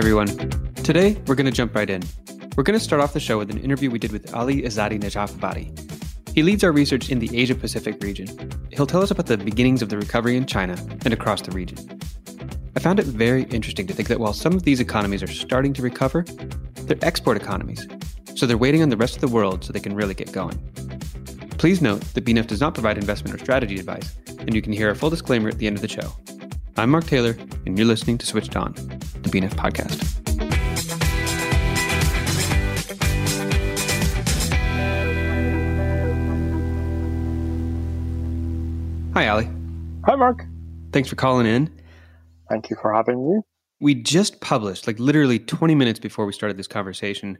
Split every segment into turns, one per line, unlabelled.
Everyone. Today, we're going to jump right in. We're going to start off the show with an interview we did with Ali Izadi Najafabadi. He leads our research in the Asia Pacific region. He'll tell us about the beginnings of the recovery in China and across the region. I found it very interesting to think that while some of these economies are starting to recover, they're export economies, so they're waiting on the rest of the world so they can really get going. Please note that BNEF does not provide investment or strategy advice, and you can hear a full disclaimer at the end of the show. I'm Mark Taylor, and you're listening to Switched On, the BNEF podcast. Hi, Ali.
Hi, Mark.
Thanks for calling in.
Thank you for having me.
We just published, like literally 20 minutes before we started this conversation,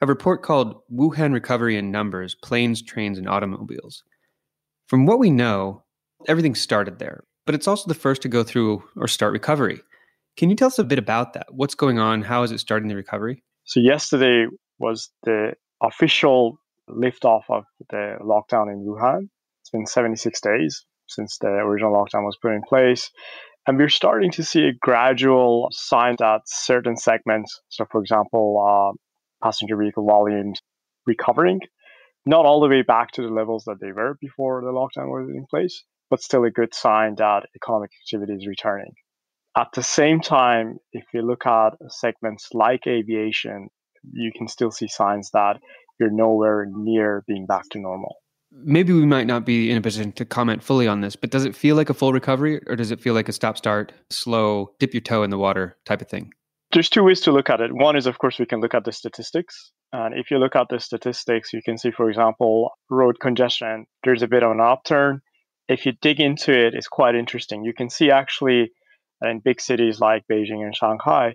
a report called Wuhan Recovery in Numbers Planes, Trains, and Automobiles. From what we know, everything started there, but it's also the first to go through or start recovery. Can you tell us a bit about that? What's going on? How is it starting the recovery?
So, yesterday was the official liftoff of the lockdown in Wuhan. It's been 76 days since the original lockdown was put in place. And we're starting to see a gradual sign that certain segments, so for example, uh, passenger vehicle volumes recovering, not all the way back to the levels that they were before the lockdown was in place, but still a good sign that economic activity is returning. At the same time, if you look at segments like aviation, you can still see signs that you're nowhere near being back to normal.
Maybe we might not be in a position to comment fully on this, but does it feel like a full recovery or does it feel like a stop start, slow, dip your toe in the water type of thing?
There's two ways to look at it. One is, of course, we can look at the statistics. And if you look at the statistics, you can see, for example, road congestion, there's a bit of an upturn. If you dig into it, it's quite interesting. You can see actually in big cities like Beijing and Shanghai,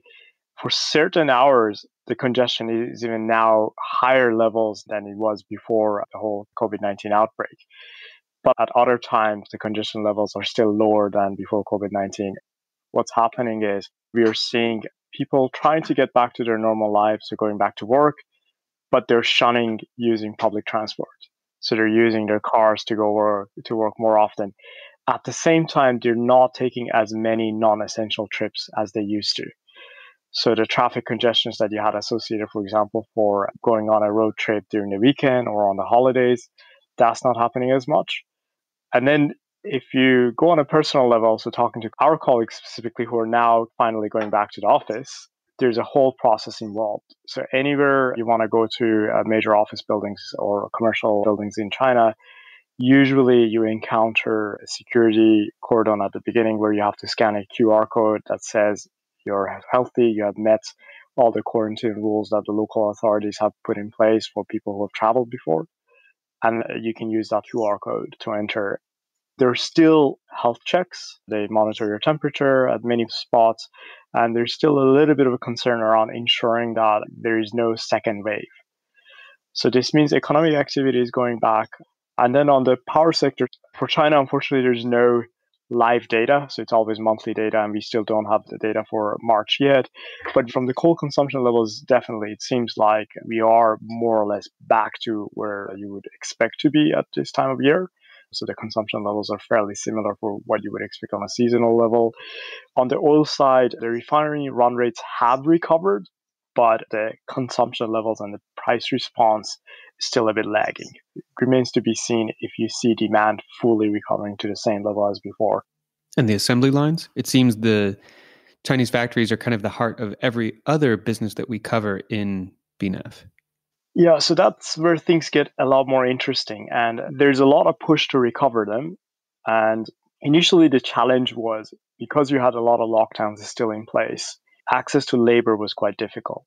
for certain hours, the congestion is even now higher levels than it was before the whole COVID 19 outbreak. But at other times, the congestion levels are still lower than before COVID 19. What's happening is we are seeing people trying to get back to their normal lives, so going back to work, but they're shunning using public transport. So they're using their cars to go work, to work more often. At the same time, they're not taking as many non-essential trips as they used to. So the traffic congestions that you had associated, for example, for going on a road trip during the weekend or on the holidays, that's not happening as much. And then if you go on a personal level, so talking to our colleagues specifically who are now finally going back to the office, there's a whole process involved. So anywhere you want to go to uh, major office buildings or commercial buildings in China, usually you encounter a security cordon at the beginning where you have to scan a QR code that says you're healthy, you have met all the quarantine rules that the local authorities have put in place for people who have traveled before. And you can use that QR code to enter. There's still health checks. They monitor your temperature at many spots. And there's still a little bit of a concern around ensuring that there is no second wave. So this means economic activity is going back. And then on the power sector, for China, unfortunately, there's no live data. So it's always monthly data, and we still don't have the data for March yet. But from the coal consumption levels, definitely, it seems like we are more or less back to where you would expect to be at this time of year. So the consumption levels are fairly similar for what you would expect on a seasonal level. On the oil side, the refinery run rates have recovered, but the consumption levels and the price response still a bit lagging. It remains to be seen if you see demand fully recovering to the same level as before.
And the assembly lines? It seems the Chinese factories are kind of the heart of every other business that we cover in BNEF.
Yeah, so that's where things get a lot more interesting. And there's a lot of push to recover them. And initially, the challenge was because you had a lot of lockdowns still in place, access to labor was quite difficult.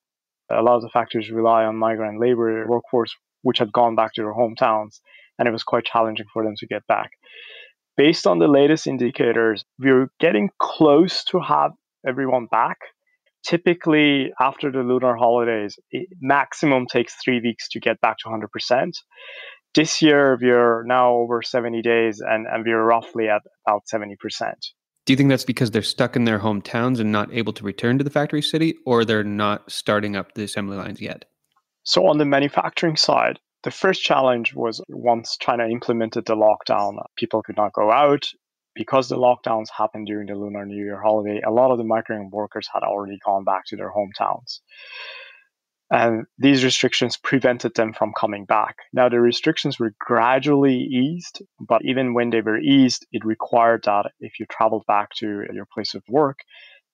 A lot of the factories rely on migrant labor workforce, which had gone back to their hometowns, and it was quite challenging for them to get back. Based on the latest indicators, we're getting close to have everyone back, typically after the lunar holidays, it maximum takes three weeks to get back to 100%. This year, we're now over 70 days and, and we're roughly at about 70%.
Do you think that's because they're stuck in their hometowns and not able to return to the factory city, or they're not starting up the assembly lines yet?
So, on the manufacturing side, the first challenge was once China implemented the lockdown, people could not go out because the lockdowns happened during the Lunar New Year holiday, a lot of the migrant workers had already gone back to their hometowns. And these restrictions prevented them from coming back. Now, the restrictions were gradually eased, but even when they were eased, it required that if you traveled back to your place of work,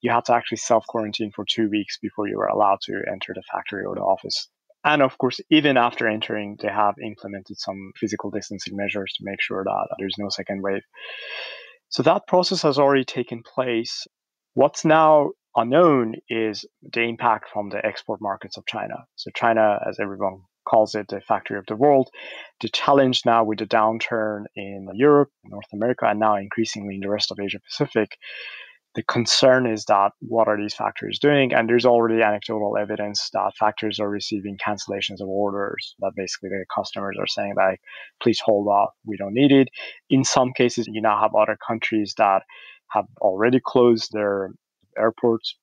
you had to actually self quarantine for two weeks before you were allowed to enter the factory or the office. And of course, even after entering, they have implemented some physical distancing measures to make sure that there's no second wave. So that process has already taken place. What's now unknown is the impact from the export markets of China. So China, as everyone calls it, the factory of the world. The challenge now with the downturn in Europe, North America, and now increasingly in the rest of Asia Pacific the concern is that what are these factories doing? And there's already anecdotal evidence that factories are receiving cancellations of orders that basically the customers are saying like, please hold off, we don't need it. In some cases, you now have other countries that have already closed their airports,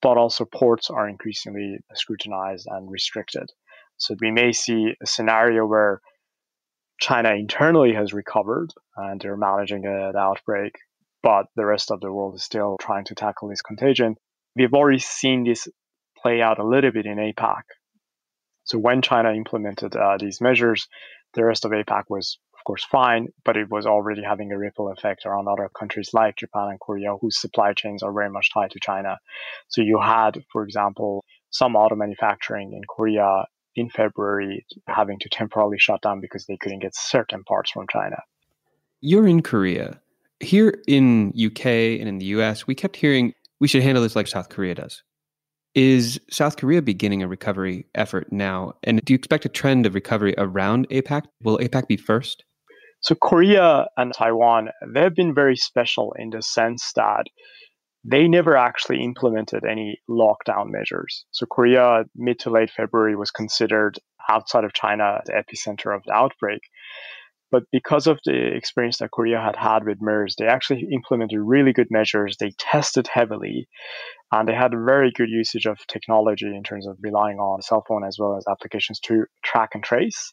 but also ports are increasingly scrutinized and restricted. So we may see a scenario where China internally has recovered and they're managing the outbreak but the rest of the world is still trying to tackle this contagion. We've already seen this play out a little bit in APAC. So when China implemented uh, these measures, the rest of APAC was, of course, fine, but it was already having a ripple effect around other countries like Japan and Korea, whose supply chains are very much tied to China. So you had, for example, some auto manufacturing in Korea in February having to temporarily shut down because they couldn't get certain parts from China.
You're in Korea here in UK and in the US, we kept hearing we should handle this like South Korea does. Is South Korea beginning a recovery effort now? And do you expect a trend of recovery around APAC? Will APAC be first?
So, Korea and Taiwan, they've been very special in the sense that they never actually implemented any lockdown measures. So, Korea, mid to late February, was considered outside of China the epicenter of the outbreak. But because of the experience that Korea had had with MERS, they actually implemented really good measures. They tested heavily and they had very good usage of technology in terms of relying on cell phone as well as applications to track and trace.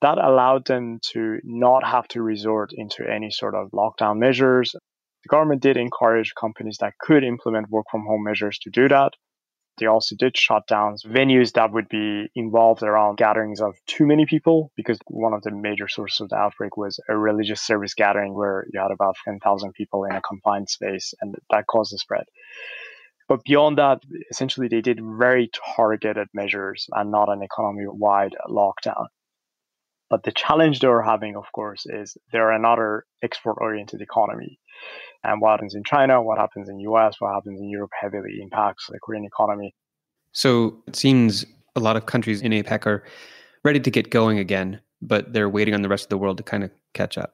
That allowed them to not have to resort into any sort of lockdown measures. The government did encourage companies that could implement work from home measures to do that. They also did shut down venues that would be involved around gatherings of too many people because one of the major sources of the outbreak was a religious service gathering where you had about 10,000 people in a confined space and that caused the spread. But beyond that, essentially they did very targeted measures and not an economy wide lockdown. But the challenge they're having, of course, is they're another export oriented economy. And what happens in China, what happens in US, what happens in Europe heavily impacts the Korean economy.
So it seems a lot of countries in APAC are ready to get going again, but they're waiting on the rest of the world to kind of catch up.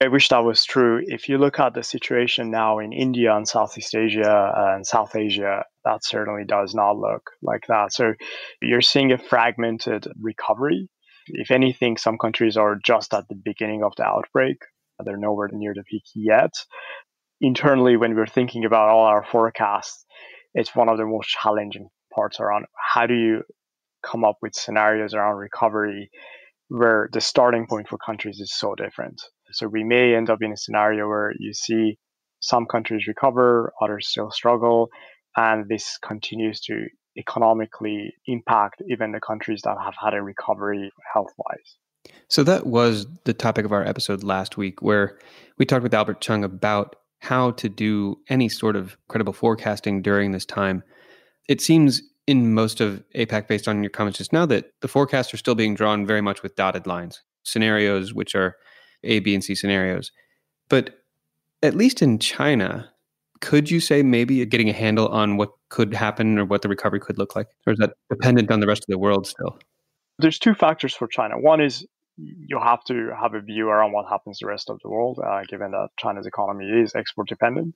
I wish that was true. If you look at the situation now in India and Southeast Asia uh, and South Asia, that certainly does not look like that. So you're seeing a fragmented recovery. If anything, some countries are just at the beginning of the outbreak. They're nowhere near the peak yet internally when we're thinking about all our forecasts, it's one of the most challenging parts around how do you come up with scenarios around recovery where the starting point for countries is so different. So we may end up in a scenario where you see some countries recover, others still struggle, and this continues to economically impact even the countries that have had a recovery health wise.
So that was the topic of our episode last week, where we talked with Albert Cheung about how to do any sort of credible forecasting during this time. It seems in most of APAC, based on your comments just now, that the forecasts are still being drawn very much with dotted lines, scenarios which are A, B, and C scenarios. But at least in China, could you say maybe getting a handle on what could happen or what the recovery could look like? Or is that dependent on the rest of the world still?
There's two factors for China. One is you have to have a view around what happens the rest of the world, uh, given that China's economy is export dependent.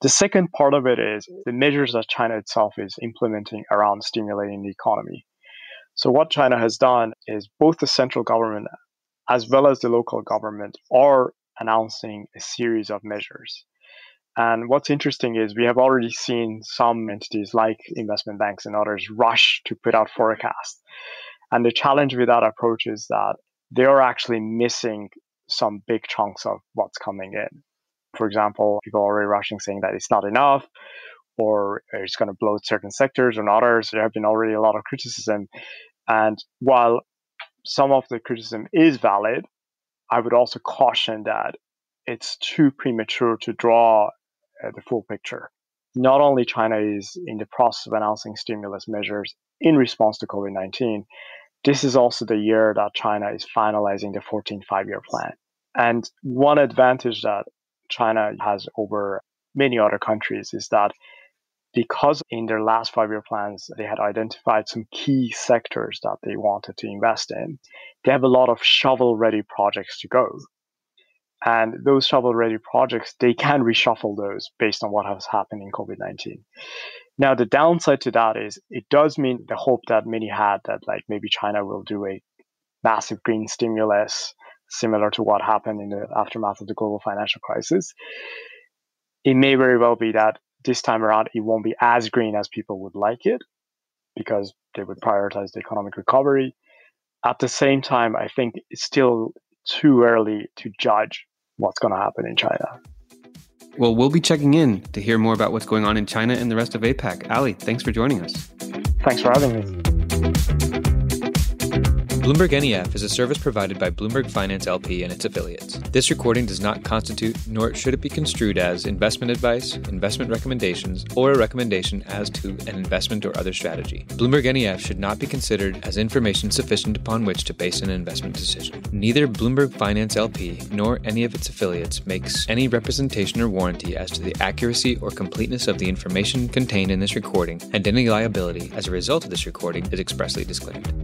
The second part of it is the measures that China itself is implementing around stimulating the economy. So, what China has done is both the central government as well as the local government are announcing a series of measures. And what's interesting is we have already seen some entities like investment banks and others rush to put out forecasts. And the challenge with that approach is that they are actually missing some big chunks of what's coming in. For example, people are already rushing saying that it's not enough or it's going to bloat certain sectors or others. There have been already a lot of criticism. And while some of the criticism is valid, I would also caution that it's too premature to draw Uh, the full picture. Not only China is in the process of announcing stimulus measures in response to COVID 19, this is also the year that China is finalizing the 14th five year plan. And one advantage that China has over many other countries is that because in their last five year plans, they had identified some key sectors that they wanted to invest in, they have a lot of shovel ready projects to go. And those shovel ready projects, they can reshuffle those based on what has happened in COVID 19. Now, the downside to that is it does mean the hope that many had that like maybe China will do a massive green stimulus similar to what happened in the aftermath of the global financial crisis. It may very well be that this time around it won't be as green as people would like it because they would prioritize the economic recovery. At the same time, I think it's still too early to judge what's going to happen in China.
Well, we'll be checking in to hear more about what's going on in China and the rest of APAC. Ali, thanks for joining us.
Thanks for having me.
Bloomberg NEF is a service provided by Bloomberg Finance LP and its affiliates. This recording does not constitute, nor should it be construed as, investment advice, investment recommendations, or a recommendation as to an investment or other strategy. Bloomberg NEF should not be considered as information sufficient upon which to base an investment decision. Neither Bloomberg Finance LP nor any of its affiliates makes any representation or warranty as to the accuracy or completeness of the information contained in this recording, and any liability as a result of this recording is expressly disclaimed.